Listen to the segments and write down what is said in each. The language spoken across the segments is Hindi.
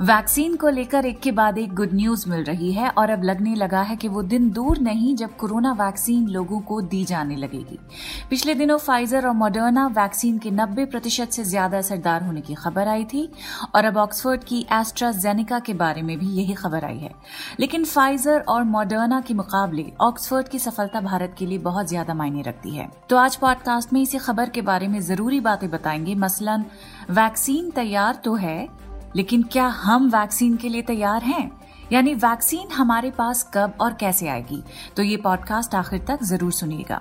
Vaccine को लेकर एक के बाद एक गुड न्यूज़ मिल रही है और अब लगने लगा है कि वो दिन दूर नहीं जब कोरोना वैक्सीन लोगों को दी जाने लगेगी। पिछले दिनों फाइजर और मॉडर्ना वैक्सीन के 90 प्रतिशत से ज़्यादा असरदार होने की खबर आई थी और अब ऑक्सफोर्ड की एस्ट्राजेनिका के बारे में भी यही खबर आई है। लेकिन फाइजर और मॉडर्ना के मुकाबले ऑक्सफोर्ड की सफलता भारत के लिए बहुत ज़्यादा मायने रखती है। तो आज पॉडकास्ट में इसी खबर के बारे में ज़रूरी बातें बताएँगे। मसलन, वैक्सीन तैयार तो है लेकिन क्या हम वैक्सीन के लिए तैयार हैं? यानी वैक्सीन हमारे पास कब और कैसे आएगी? तो ये पॉडकास्ट आखिर तक ज़रूर सुनिएगा।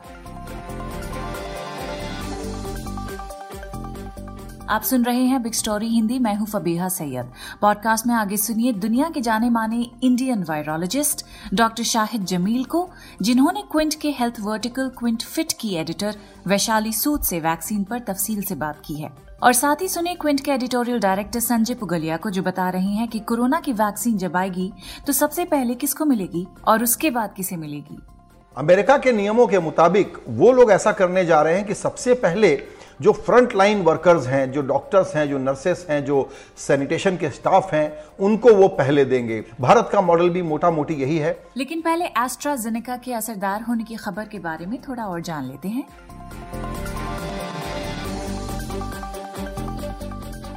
आप सुन रहे हैं बिग स्टोरी हिंदी, मैं हूँ फबीहा सैयद। पॉडकास्ट में आगे सुनिए दुनिया के जाने माने Indian virologist doctor Shahid Jamil को, जिन्होंने क्विंट के हेल्थ वर्टिकल क्विंट फिट की एडिटर वैशाली सूद से वैक्सीन पर तफसील से बात की है। और साथ ही सुने क्विंट के एडिटोरियल डायरेक्टर संजय पुगलिया को जो बता रहे हैं कि कोरोना की वैक्सीन जब आएगी तो सबसे पहले किसको मिलेगी और उसके बाद किसे मिलेगी? अमेरिका के नियमों के मुताबिक वो लोग ऐसा करने जा रहे हैं कि सबसे पहले जो फ्रंट लाइन वर्कर्स हैं जो डॉक्टर्स हैं जो नर्सेस हैं जो सैनिटेशन के स्टाफ हैं उनको वो पहले देंगे। भारत का मॉडल भी मोटा मोटी यही है। लेकिन पहले एस्ट्राजेनेका के असरदार होने की खबर के बारे में थोड़ा और जान लेते हैं।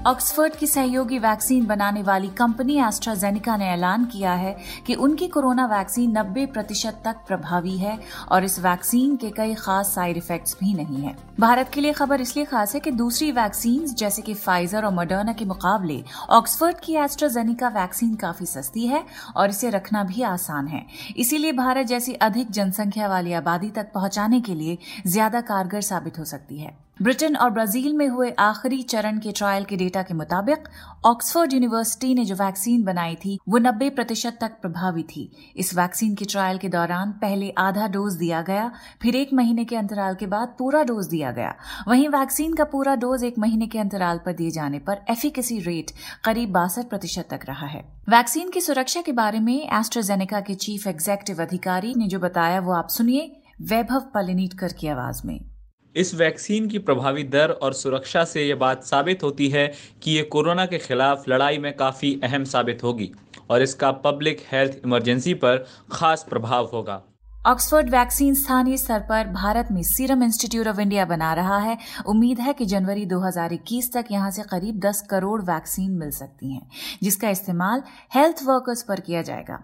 ऑक्सफोर्ड की सहयोगी वैक्सीन बनाने वाली कंपनी एस्ट्राजेनिका ने ऐलान किया है कि उनकी कोरोना वैक्सीन 90 प्रतिशत तक प्रभावी है और इस वैक्सीन के कई खास साइड इफेक्ट्स भी नहीं है। भारत के लिए खबर इसलिए खास है कि दूसरी वैक्सीन जैसे कि फाइजर और मॉडर्ना के मुकाबले, ऑक्सफोर्ड की एस्ट्राजेनिका वैक्सीन काफ़ी सस्ती है और इसे रखना भी आसान है। इसीलिए भारत जैसी अधिक जनसंख्या वाली आबादी तक पहुँचाने के लिए ज़्यादा कारगर साबित हो सकती है। ब्रिटेन और ब्राज़ील में हुए आखिरी चरण के ट्रायल के डेटा के मुताबिक ऑक्सफोर्ड यूनिवर्सिटी ने जो वैक्सीन बनाई थी, वो 90 प्रतिशत तक प्रभावी थी। इस वैक्सीन के ट्रायल के दौरान पहले आधा डोज दिया गया, फिर एक महीने के अंतराल के बाद पूरा डोज दिया गया। वहीं वैक्सीन का पूरा डोज एक महीने के अंतराल पर दिए जाने पर एफिकेसी रेट करीब बासठ प्रतिशत तक रहा है। वैक्सीन की सुरक्षा के बारे में एस्ट्राजेनेका के चीफ एग्जेक्टिव अधिकारी ने जो बताया, वो आप सुनिए, वैभव पलिनीटकर की आवाज़ में। इस वैक्सीन की प्रभावी दर और सुरक्षा से ये बात साबित होती है कि ये कोरोना के खिलाफ लड़ाई में काफ़ी अहम साबित होगी और इसका पब्लिक हेल्थ इमरजेंसी पर खास प्रभाव होगा। ऑक्सफोर्ड वैक्सीन स्थानीय स्तर पर भारत में सीरम इंस्टीट्यूट ऑफ़ इंडिया बना रहा है। उम्मीद है कि जनवरी 2021 तक यहाँ से करीब 10 करोड़ वैक्सीन मिल सकती हैं, जिसका इस्तेमाल हेल्थ वर्कर्स पर किया जाएगा।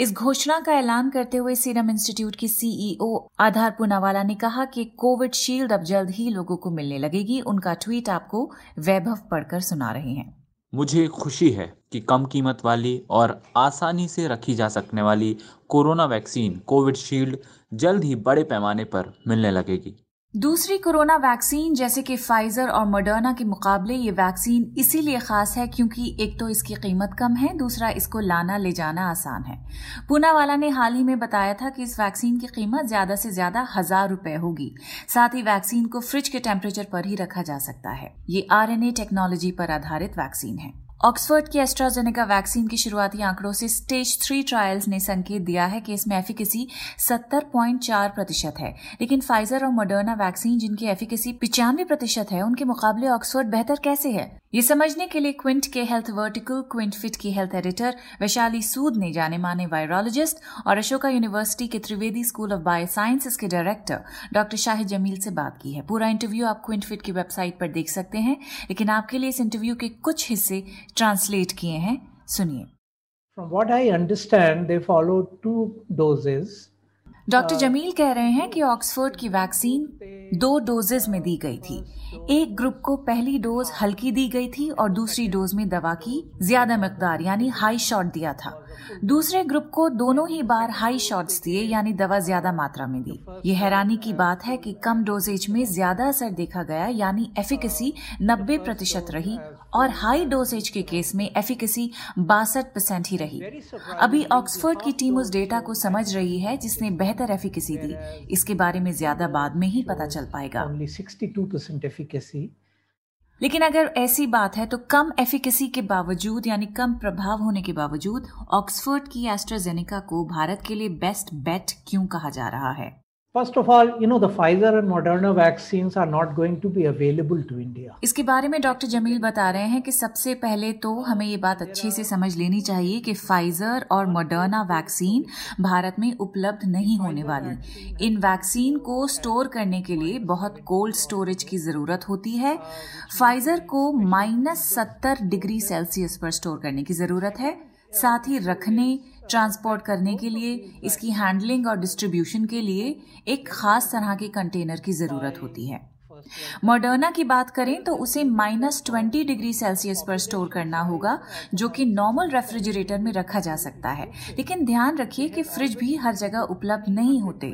इस घोषणा का ऐलान करते हुए सीरम इंस्टीट्यूट की सीईओ आधार पूनावाला ने कहा कि कोविड शील्ड अब जल्द ही लोगों को मिलने लगेगी। उनका ट्वीट आपको वैभव पढ़कर सुना रहे हैं। मुझे खुशी है कि कम कीमत वाली और आसानी से रखी जा सकने वाली कोरोना वैक्सीन, कोविड शील्ड जल्द ही बड़े पैमाने पर मिलने लगेगी। दूसरी कोरोना वैक्सीन, जैसे कि फाइजर और मॉडर्ना के मुकाबले ये वैक्सीन इसीलिए खास है क्योंकि एक तो इसकी कीमत कम है, दूसरा इसको लाना, ले जाना आसान है। पूनावाला ने हाल ही में बताया था कि इस वैक्सीन की कीमत ज़्यादा से ज़्यादा हज़ार रुपए होगी। साथ ही वैक्सीन को फ्रिज के टेम्परेचर पर ही रखा जा सकता है। ये आरएनए टेक्नोलॉजी पर आधारित वैक्सीन है। ऑक्सफोर्ड की एस्ट्राजेनेका वैक्सीन की शुरुआती आंकड़ों से स्टेज थ्री ट्रायल्स ने संकेत दिया है कि इसमें एफिकेसी 70.4 प्रतिशत है। लेकिन फाइजर और मोडर्ना वैक्सीन, जिनकी एफिकेसी पिचानवे प्रतिशत है, उनके मुकाबले ऑक्सफोर्ड बेहतर कैसे है? ये समझने के लिए क्विंट के हेल्थ वर्टिकल, क्विंट फिट की हेल्थ एडिटर वैशाली सूद ने जाने माने वायरोलॉजिस्ट और अशोका यूनिवर्सिटी के Trivedi School of Biosciences के डायरेक्टर डॉक्टर शाहिद जमील से बात की है। पूरा इंटरव्यू आप क्विंट फिट की वेबसाइट पर देख सकते हैं, लेकिन आपके लिए इस इंटरव्यू के कुछ हिस्से ट्रांसलेट किए हैं सुनिए। From what I understand they follow two doses doctor Jamil कह रहे हैं कि ऑक्सफोर्ड की वैक्सीन दो डोजेज में दी गई थी। एक ग्रुप को पहली डोज हल्की दी गई थी और दूसरी डोज में दवा की ज़्यादा मकदार यानी हाई शॉट दिया था। दूसरे ग्रुप को दोनों ही बार हाई शॉट्स दिए, यानी दवा ज़्यादा मात्रा में दी। ये हैरानी की बात है कि कम डोजेज में ज़्यादा असर देखा गया, यानी एफिकेसी 90 प्रतिशत रही और हाई डोजेज के केस में एफिकेसी बासठ परसेंट ही रही। अभी ऑक्सफोर्ड की टीम उस डेटा को समझ रही है, जिसने बेहतर एफिकेसी दी। इसके बारे में ज़्यादा बाद में ही पता चल पाएगा। Only 62% efficacy. लेकिन अगर ऐसी बात है तो कम एफिकेसी के बावजूद, यानी कम प्रभाव होने के बावजूद ऑक्सफोर्ड की एस्ट्राजेनेका को भारत के लिए बेस्ट बेट क्यों कहा जा रहा है? First of all, you know, the Pfizer and Moderna vaccines are not going to be available to India. इसके बारे में डॉक्टर जमील बता रहे हैं कि सबसे पहले तो हमें ये बात अच्छे से समझ लेनी चाहिए कि फाइजर और मॉडर्ना वैक्सीन भारत में उपलब्ध नहीं होने वाली। इन वैक्सीन को स्टोर करने के लिए बहुत कोल्ड स्टोरेज की ज़रूरत होती है। फाइजर को माइनस सत्तर डिग्री सेल्सियस पर स्टोर करने की ज़रूरत है। साथ ही रखने ट्रांसपोर्ट करने के लिए, इसकी हैंडलिंग और डिस्ट्रीब्यूशन के लिए एक खास तरह के कंटेनर की ज़रूरत होती है। मॉडर्ना की बात करें तो उसे माइनस ट्वेंटी डिग्री सेल्सियस पर स्टोर करना होगा, जो कि नॉर्मल रेफ्रिजरेटर में रखा जा सकता है। लेकिन ध्यान रखिए कि फ्रिज भी हर जगह उपलब्ध नहीं होते।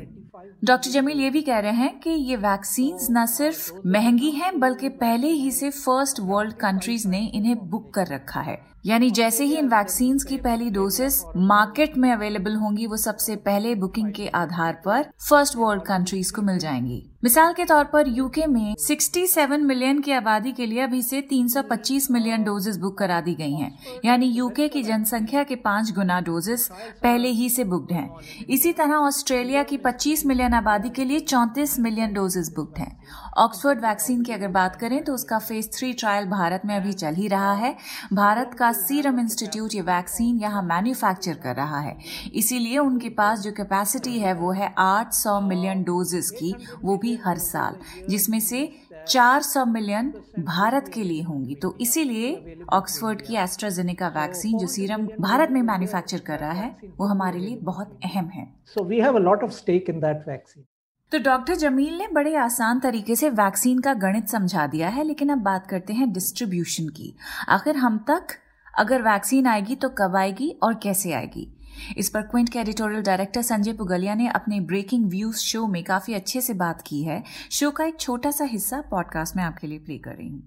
डॉक्टर जमील ये भी कह रहे हैं कि ये वैक्सीन न सिर्फ़ महँगी हैं, बल्कि पहले ही से फ़र्स्ट वर्ल्ड कंट्रीज़ ने इन्हें बुक कर रखा है। यानी जैसे ही इन वैक्सीन की पहली डोसेस मार्केट में अवेलेबल होंगी, वो सबसे पहले बुकिंग के आधार पर फ़र्स्ट वर्ल्ड कंट्रीज़ को मिल जाएँगी। मिसाल के तौर पर यूके में 67 मिलियन की आबादी के लिए अभी से 325 मिलियन डोजेस बुक करा दी गई हैं। यानी यूके की जनसंख्या के पाँच गुना डोजेस पहले ही से बुक्ड हैं। इसी तरह ऑस्ट्रेलिया की 25 मिलियन आबादी के लिए 34 मिलियन डोजेस बुक्ड हैं। ऑक्सफोर्ड वैक्सीन की अगर बात करें तो उसका फ़ेज़ थ्री ट्रायल भारत में अभी चल ही रहा है। भारत का सीरम इंस्टीट्यूट ये वैक्सीन यहाँ मैन्युफैक्चर कर रहा है। इसीलिए उनके पास जो कैपेसिटी है वो है 800 मिलियन डोजेस की वो भी हर साल जिसमें से 400 मिलियन भारत के लिए होंगी। तो इसीलिए ऑक्सफोर्ड की एस्ट्राजेनिका वैक्सीन जो सीरम भारत में मैन्युफैक्चर कर रहा है वो हमारे लिए बहुत अहम है। So we have a lot of stake in that vaccine तो डॉक्टर जमील ने बड़े आसान तरीके से वैक्सीन का गणित समझा दिया है लेकिन अब बात करते हैं डिस्ट्रीब्यूशन की। आखिर हम तक अगर वैक्सीन आएगी तो कब आएगी और कैसे आएगी? इस पर क्विंट के एडिटोरियल डायरेक्टर संजय पुगलिया ने अपने ब्रेकिंग व्यूज़ शो में काफ़ी अच्छे से बात की है। शो का एक छोटा सा हिस्सा पॉडकास्ट में आपके लिए प्ले कर रही हूँ।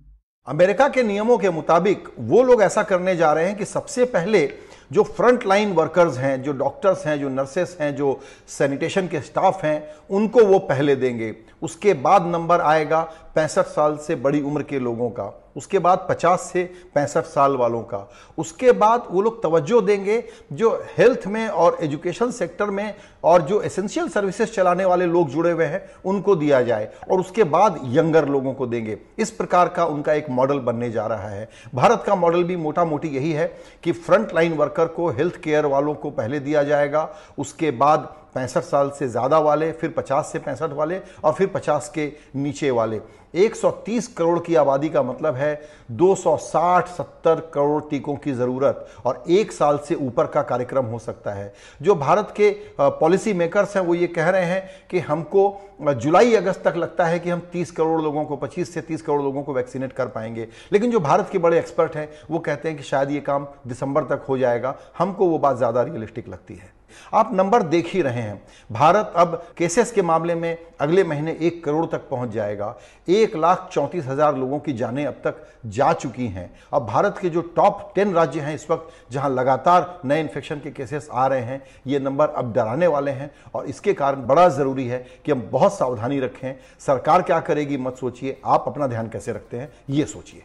अमेरिका के नियमों के मुताबिक वो लोग ऐसा करने जा रहे हैं कि सबसे पहले जो फ्रंट लाइन वर्कर्स हैं, जो डॉक्टर्स हैं, जो नर्सेस हैं, जो सैनिटेशन के स्टाफ हैं, उनको वो पहले देंगे। उसके बाद नंबर आएगा पैंसठ साल से बड़ी उम्र के लोगों का। उसके बाद 50 से पैंसठ साल वालों का। उसके बाद वो लोग तवज्जो देंगे जो हेल्थ में और एजुकेशन सेक्टर में और जो एसेंशियल सर्विसेज़ चलाने वाले लोग जुड़े हुए हैं, उनको दिया जाए और उसके बाद यंगर लोगों को देंगे। इस प्रकार का उनका एक मॉडल बनने जा रहा है। भारत का मॉडल भी मोटा मोटी यही है कि फ्रंट लाइन वर्कर को, हेल्थ केयर वालों को पहले दिया जाएगा, उसके बाद पैंसठ साल से ज़्यादा वाले, फिर 50 से पैंसठ वाले और फिर 50 के नीचे वाले। 130 करोड़ की आबादी का मतलब है 260-70 करोड़ टीकों की ज़रूरत और एक साल से ऊपर का कार्यक्रम हो सकता है। जो भारत के पॉलिसी मेकर्स हैं, वो ये कह रहे हैं कि हमको जुलाई अगस्त तक लगता है कि हम 30 करोड़ लोगों को 25 से 30 करोड़ लोगों को वैक्सीनेट कर पाएँगे। लेकिन जो भारत के बड़े एक्सपर्ट हैं, वो कहते हैं कि शायद ये काम दिसंबर तक हो जाएगा। हमको वो बात ज़्यादा रियलिस्टिक लगती है। आप नंबर देख ही रहे हैं। भारत अब केसेस के मामले में अगले महीने एक करोड़ तक पहुँच जाएगा। एक लाख चौंतीस हज़ार लोगों की जानें अब तक जा चुकी हैं। अब भारत के जो टॉप टेन राज्य हैं इस वक्त, जहाँ लगातार नए इन्फेक्शन के केसेस आ रहे हैं, ये नंबर अब डराने वाले हैं और इसके कारण बड़ा ज़रूरी है कि हम बहुत सावधानी रखें। सरकार क्या करेगी, मत सोचिए। आप अपना ध्यान कैसे रखते हैं, ये सोचिए।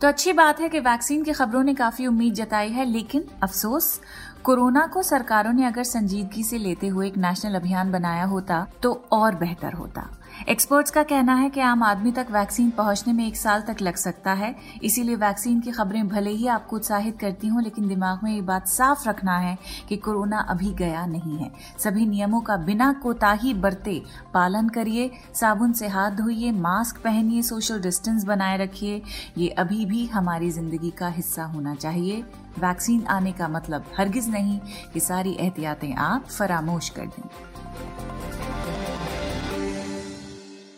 तो अच्छी बात है कि वैक्सीन की खबरों ने काफ़ी उम्मीद जताई है, लेकिन अफसोस कोरोना को सरकारों ने अगर संजीदगी से लेते हुए एक नेशनल अभियान बनाया होता तो और बेहतर होता। एक्सपर्ट्स का कहना है कि आम आदमी तक वैक्सीन पहुँचने में एक साल तक लग सकता है। इसीलिए वैक्सीन की खबरें भले ही आपको उत्साहित करती हों, लेकिन दिमाग में ये बात साफ़ रखना है कि कोरोना अभी गया नहीं है। सभी नियमों का बिना कोताही बरते पालन करिए, साबुन से हाथ धोइए, मास्क पहनिए, सोशल डिस्टेंस बनाए रखिए। ये अभी भी हमारी ज़िंदगी का हिस्सा होना चाहिए। वैक्सीन आने का मतलब हरगिज नहीं कि सारी एहतियातें आप फरामोश कर दें।